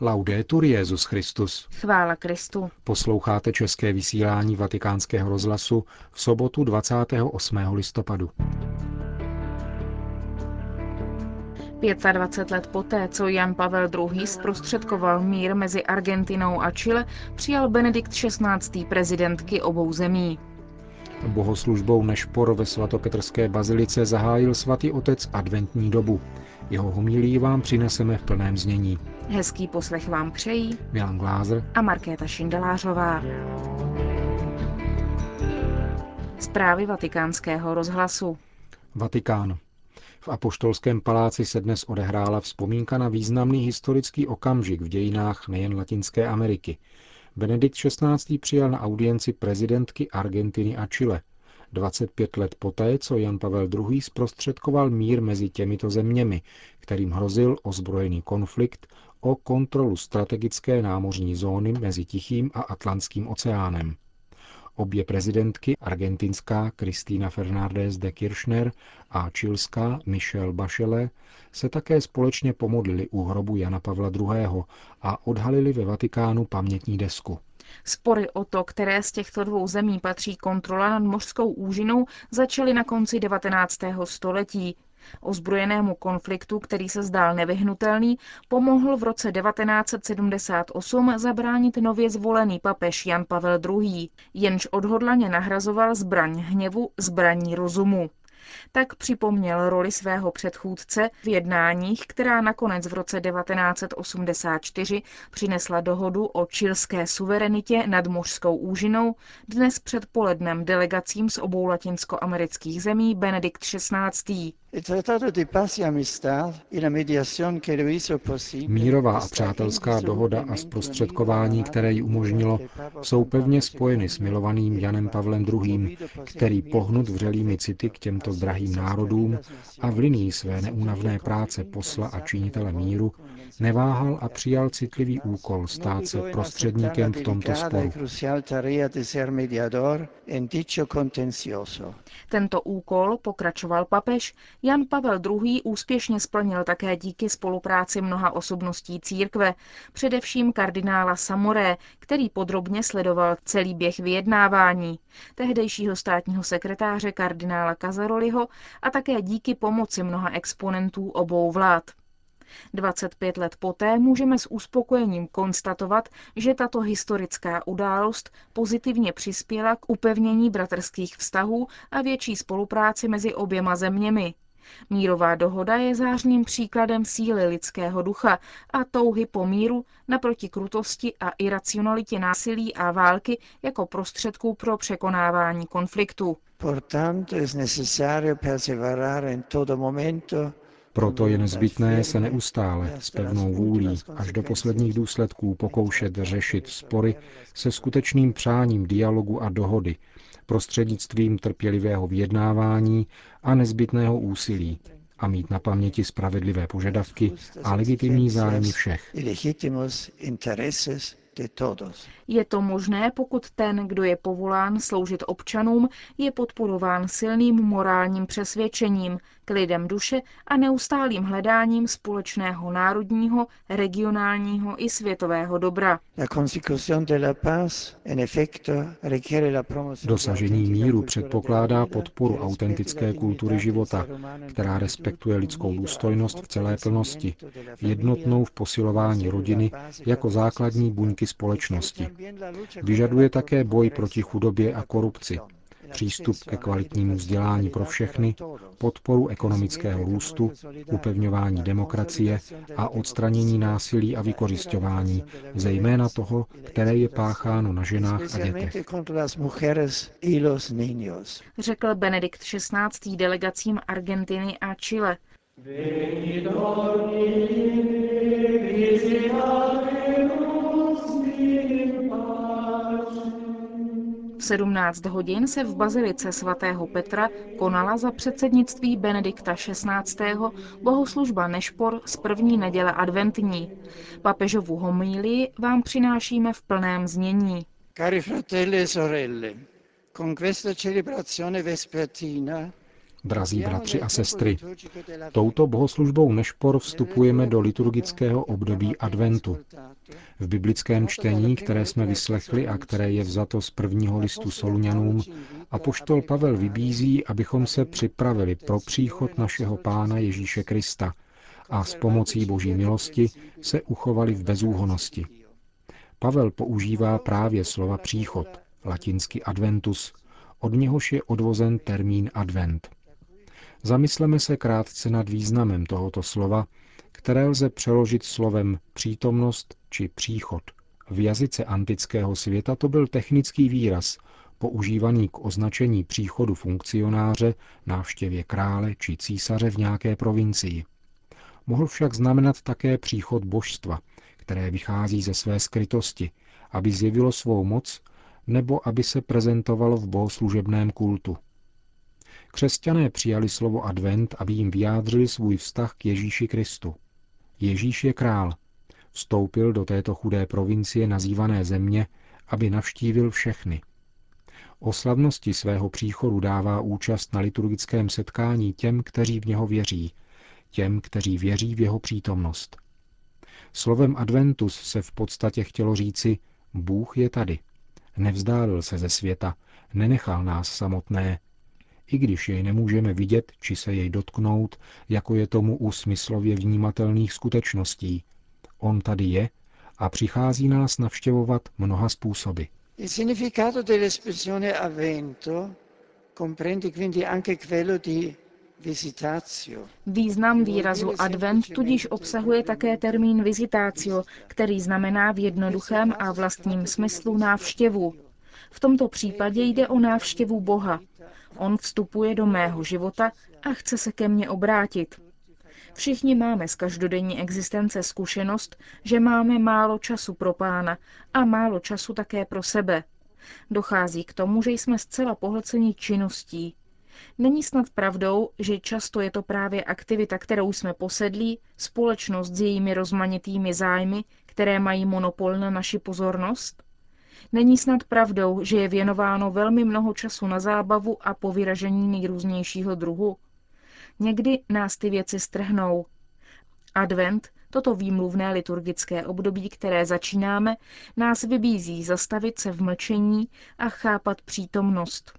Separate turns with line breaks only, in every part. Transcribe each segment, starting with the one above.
Laudetur Jezus Christus.
Chvála Kristu.
Posloucháte české vysílání Vatikánského rozhlasu v sobotu 28. listopadu.
25 let poté, co Jan Pavel II. zprostředkoval mír mezi Argentinou a Chile, přijal Benedikt XVI. prezidentky obou zemí.
Bohoslužbou Nešpor ve svatopetrské bazilice zahájil svatý otec adventní dobu. Jeho homilí vám přineseme v plném znění.
Hezký poslech vám přejí
Milan Glázer
a Markéta Šindelářová. Zprávy vatikánského rozhlasu.
Vatikán. V Apoštolském paláci se dnes odehrála vzpomínka na významný historický okamžik v dějinách nejen Latinské Ameriky. Benedikt XVI. přijal na audienci prezidentky Argentiny a Chile. 25 let poté, co Jan Pavel II. zprostředkoval mír mezi těmito zeměmi, kterým hrozil ozbrojený konflikt o kontrolu strategické námořní zóny mezi Tichým a Atlantským oceánem. Obě prezidentky, argentinská Kristýna Fernández de Kirchner a čilská Michelle Bachelet, se také společně pomodlili u hrobu Jana Pavla II. a odhalili ve Vatikánu pamětní desku.
Spory o to, které z těchto dvou zemí patří kontrola nad mořskou úžinou, začaly na konci 19. století. Ozbrojenému konfliktu, který se zdál nevyhnutelný, pomohl v roce 1978 zabránit nově zvolený papež Jan Pavel II., jenž odhodlaně nahrazoval zbraň hněvu zbraní rozumu tak připomněl roli svého předchůdce v jednáních, která nakonec v roce 1984 přinesla dohodu o čilské suverenitě nad mořskou úžinou, dnes před polednem delegacím z obou latinskoamerických zemí Benedikt XVI.
Mírová a přátelská dohoda a zprostředkování, které ji umožnilo, jsou pevně spojeny s milovaným Janem Pavlem II., který pohnut vřelými city k těmto drahým národům a v linii své neúnavné práce posla a činitele míru neváhal a přijal citlivý úkol stát se prostředníkem v tomto sporu.
Tento úkol, pokračoval papež, Jan Pavel II. úspěšně splnil také díky spolupráci mnoha osobností církve, především kardinála Samoré, který podrobně sledoval celý běh vyjednávání, tehdejšího státního sekretáře kardinála Kazaroliho a také díky pomoci mnoha exponentů obou vlád. 25 let poté můžeme s uspokojením konstatovat, že tato historická událost pozitivně přispěla k upevnění bratrských vztahů a větší spolupráci mezi oběma zeměmi. Mírová dohoda je zářným příkladem síly lidského ducha a touhy po míru naproti krutosti a iracionalitě násilí a války jako prostředků pro překonávání konfliktu. Portanto es necesario perseverare in todo momento
proto je nezbytné se neustále s pevnou vůlí až do posledních důsledků pokoušet řešit spory se skutečným přáním dialogu a dohody, prostřednictvím trpělivého vyjednávání a nezbytného úsilí a mít na paměti spravedlivé požadavky a legitimní zájmy všech.
Je to možné, pokud ten, kdo je povolán sloužit občanům, je podporován silným morálním přesvědčením, klidem duše a neustálým hledáním společného národního, regionálního i světového dobra.
Dosažení míru předpokládá podporu autentické kultury života, která respektuje lidskou důstojnost v celé plnosti, jednotnou v posilování rodiny jako základní buňky společnosti. Vyžaduje také boj proti chudobě a korupci, přístup ke kvalitnímu vzdělání pro všechny, podporu ekonomického růstu, upevňování demokracie a odstranění násilí a vykořišťování, zejména toho, které je pácháno na ženách a dětech.
Řekl Benedikt XVI. delegacím Argentiny a Chile. V 17 hodin se v bazilice svatého Petra konala za předsednictví Benedikta XVI. bohoslužba Nešpor z první neděle adventní. Papežovu homílii vám přinášíme v plném znění.
Cari fratelli e sorelle, con questa celebrazione vespertina
Drazí bratři a sestry, touto bohoslužbou Nešpor vstupujeme do liturgického období adventu. V biblickém čtení, které jsme vyslechli a které je vzato z prvního listu Soluňanům, apoštol Pavel vybízí, abychom se připravili pro příchod našeho Pána Ježíše Krista. A s pomocí Boží milosti se uchovali v bezúhonosti. Pavel používá právě slova příchod, latinsky adventus, od něhož je odvozen termín advent. Zamysleme se krátce nad významem tohoto slova, které lze přeložit slovem přítomnost či příchod. V jazyce antického světa to byl technický výraz, používaný k označení příchodu funkcionáře, návštěvě krále či císaře v nějaké provincii. Mohl však znamenat také příchod božstva, které vychází ze své skrytosti, aby zjevilo svou moc nebo aby se prezentovalo v bohoslužebném kultu. Křesťané přijali slovo advent, aby jim vyjádřili svůj vztah k Ježíši Kristu. Ježíš je král. Vstoupil do této chudé provincie nazývané země, aby navštívil všechny. O slavnosti svého příchodu dává účast na liturgickém setkání těm, kteří v něho věří, těm, kteří věří v jeho přítomnost. Slovem adventus se v podstatě chtělo říci Bůh je tady. Nevzdálil se ze světa, nenechal nás samotné, i když jej nemůžeme vidět či se jej dotknout, jako je tomu u smyslově vnímatelných skutečností. On tady je a přichází nás navštěvovat mnoha způsoby. Il significato dell'espressione avvento comprende quindi anche quello di
Význam výrazu advent tudíž obsahuje také termín visitatio, který znamená v jednoduchém a vlastním smyslu návštěvu. V tomto případě jde o návštěvu Boha. On vstupuje do mého života a chce se ke mně obrátit. Všichni máme z každodenní existence zkušenost, že máme málo času pro pána a málo času také pro sebe. Dochází k tomu, že jsme zcela pohlceni činností, Není snad pravdou, že často je to právě aktivita, kterou jsme posedlí, společnost s jejími rozmanitými zájmy, které mají monopol na naši pozornost? Není snad pravdou, že je věnováno velmi mnoho času na zábavu a povyražení nejrůznějšího druhu? Někdy nás ty věci strhnou. Advent, toto výmluvné liturgické období, které začínáme, nás vybízí zastavit se v mlčení a chápat přítomnost.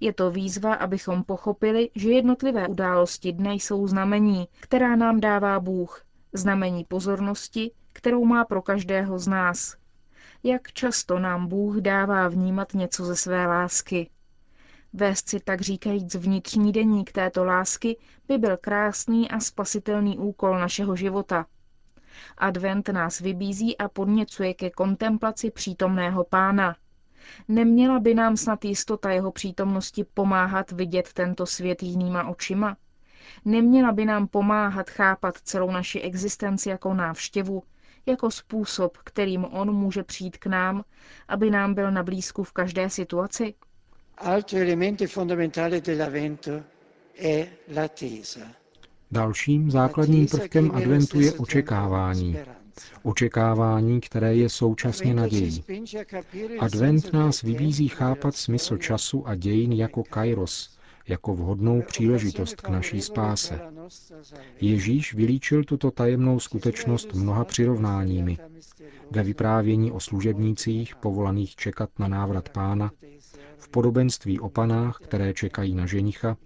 Je to výzva, abychom pochopili, že jednotlivé události dne jsou znamení, která nám dává Bůh, znamení pozornosti, kterou má pro každého z nás. Jak často nám Bůh dává vnímat něco ze své lásky. Vést si tak říkajíc vnitřní deník této lásky by byl krásný a spasitelný úkol našeho života. Advent nás vybízí a podněcuje ke kontemplaci přítomného pána – Neměla by nám snad jistota jeho přítomnosti pomáhat vidět tento svět jinýma očima? Neměla by nám pomáhat chápat celou naši existenci jako návštěvu, jako způsob, kterým on může přijít k nám, aby nám byl na blízku v každé situaci?
Dalším základním prvkem adventu je očekávání. Očekávání, které je současně nadějí. Advent nás vybízí chápat smysl času a dějin jako kairos, jako vhodnou příležitost k naší spáse. Ježíš vylíčil tuto tajemnou skutečnost mnoha přirovnáními. Ve vyprávění o služebnících povolaných čekat na návrat pána, v podobenství o panách, které čekají na ženicha,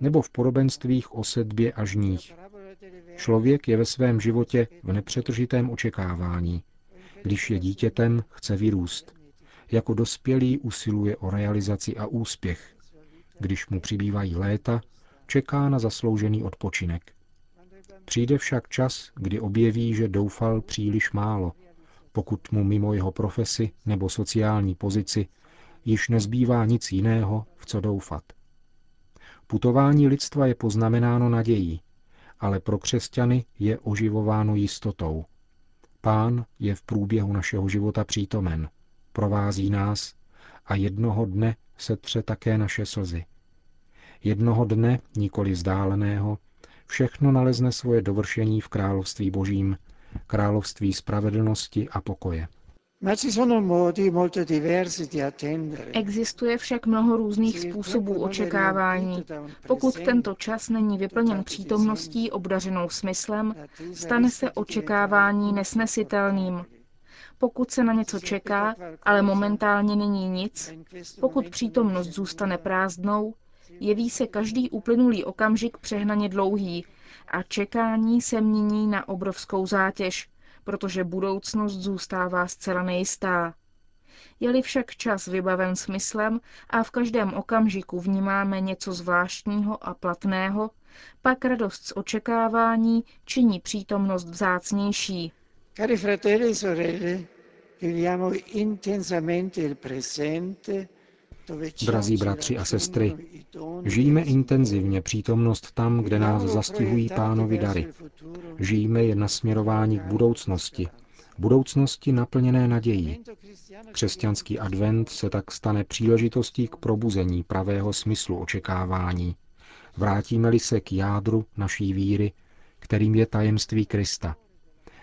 nebo v podobenstvích o sedbě a žních. Člověk je ve svém životě v nepřetržitém očekávání. Když je dítětem, chce vyrůst. Jako dospělý usiluje o realizaci a úspěch. Když mu přibývají léta, čeká na zasloužený odpočinek. Přijde však čas, kdy objeví, že doufal příliš málo, pokud mu mimo jeho profesi nebo sociální pozici již nezbývá nic jiného, v co doufat. Putování lidstva je poznamenáno nadějí, ale pro křesťany je oživováno jistotou. Pán je v průběhu našeho života přítomen, provází nás a jednoho dne setře také naše slzy. Jednoho dne, nikoli vzdáleného, všechno nalezne svoje dovršení v království božím, království spravedlnosti a pokoje.
Existuje však mnoho různých způsobů očekávání. Pokud tento čas není vyplněn přítomností obdařenou smyslem, stane se očekávání nesnesitelným. Pokud se na něco čeká, ale momentálně není nic, pokud přítomnost zůstane prázdnou, jeví se každý uplynulý okamžik přehnaně dlouhý a čekání se mění na obrovskou zátěž, protože budoucnost zůstává zcela nejistá. Je-li však čas vybaven smyslem a v každém okamžiku vnímáme něco zvláštního a platného, pak radost z očekávání činí přítomnost vzácnější.
Cari fratelli e sorelle, viviamo intensamente il presente,
Drazí bratři a sestry, žijeme intenzivně přítomnost tam, kde nás zastihují pánovi dary. Žijeme je nasměrování k budoucnosti, budoucnosti naplněné nadějí. Křesťanský advent se tak stane příležitostí k probuzení pravého smyslu očekávání. Vrátíme-li se k jádru naší víry, kterým je tajemství Krista.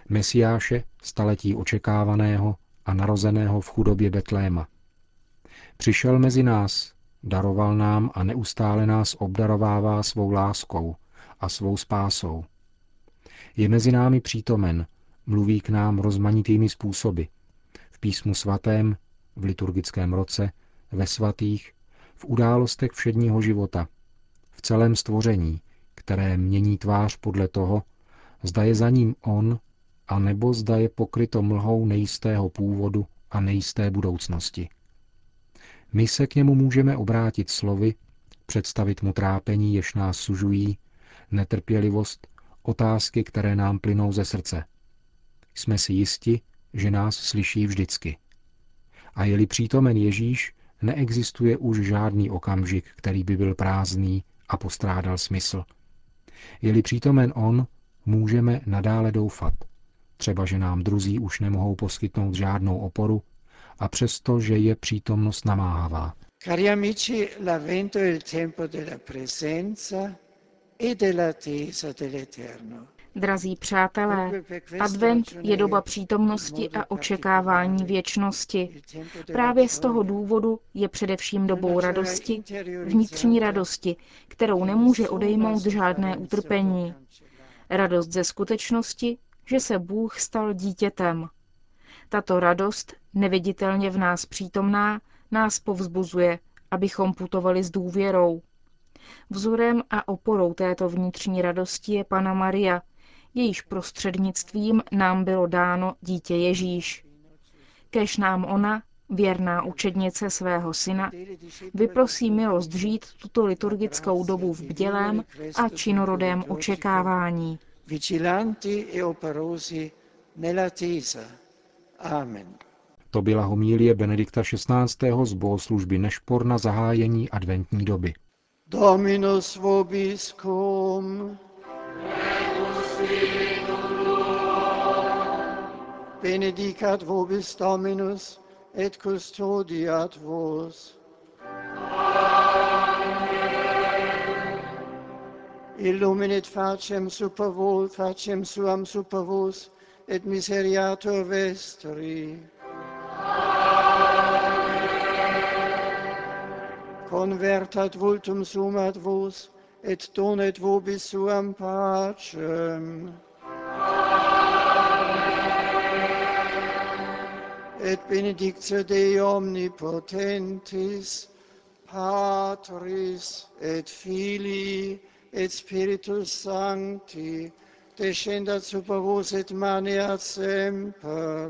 Mesiáše, staletí očekávaného a narozeného v chudobě Betléma. Přišel mezi nás, daroval nám a neustále nás obdarovává svou láskou a svou spásou. Je mezi námi přítomen, mluví k nám rozmanitými způsoby. V písmu svatém, v liturgickém roce, ve svatých, v událostech všedního života, v celém stvoření, které mění tvář podle toho, zda je za ním on, a nebo zda je pokryto mlhou nejistého původu a nejisté budoucnosti. My se k němu můžeme obrátit slovy, představit mu trápení, jež nás sužují, netrpělivost, otázky, které nám plynou ze srdce. Jsme si jisti, že nás slyší vždycky. A je-li přítomen Ježíš, neexistuje už žádný okamžik, který by byl prázdný a postrádal smysl. Je-li přítomen On, můžeme nadále doufat. Třeba, že nám druzí už nemohou poskytnout žádnou oporu, a přesto, že je přítomnost namáhavá.
Cari amici, l'avvento è il tempo della presenza e dell'attesa dell'eterno.
Drazí přátelé, advent je doba přítomnosti a očekávání věčnosti. Právě z toho důvodu je především dobou radosti, vnitřní radosti, kterou nemůže odejmout žádné utrpení. Radost ze skutečnosti, že se Bůh stal dítětem. Tato radost, neviditelně v nás přítomná, nás povzbuzuje, abychom putovali s důvěrou. Vzorem a oporou této vnitřní radosti je Pana Maria, jejíž prostřednictvím nám bylo dáno dítě Ježíš. Kež nám ona, věrná učednice svého syna, vyprosí milost žít tuto liturgickou dobu v bdělém a činorodém očekávání.
Vigilanti e operosi nell'attesa Amen.
To byla homílie Benedikta XVI. z bohoslužby Nešpor na zahájení adventní doby.
Dominus vobiscum. Benedicat vobis Dominus et custodiat vos. Illuminit facem vos, facem suam super vos, et miseriatur vestri. Convertat vultum sumat vos, et donet vobis suam pacem. Et benedictio Dei omnipotentis, Patris et Filii et Spiritus Sancti, descendat super vos et maniat semper.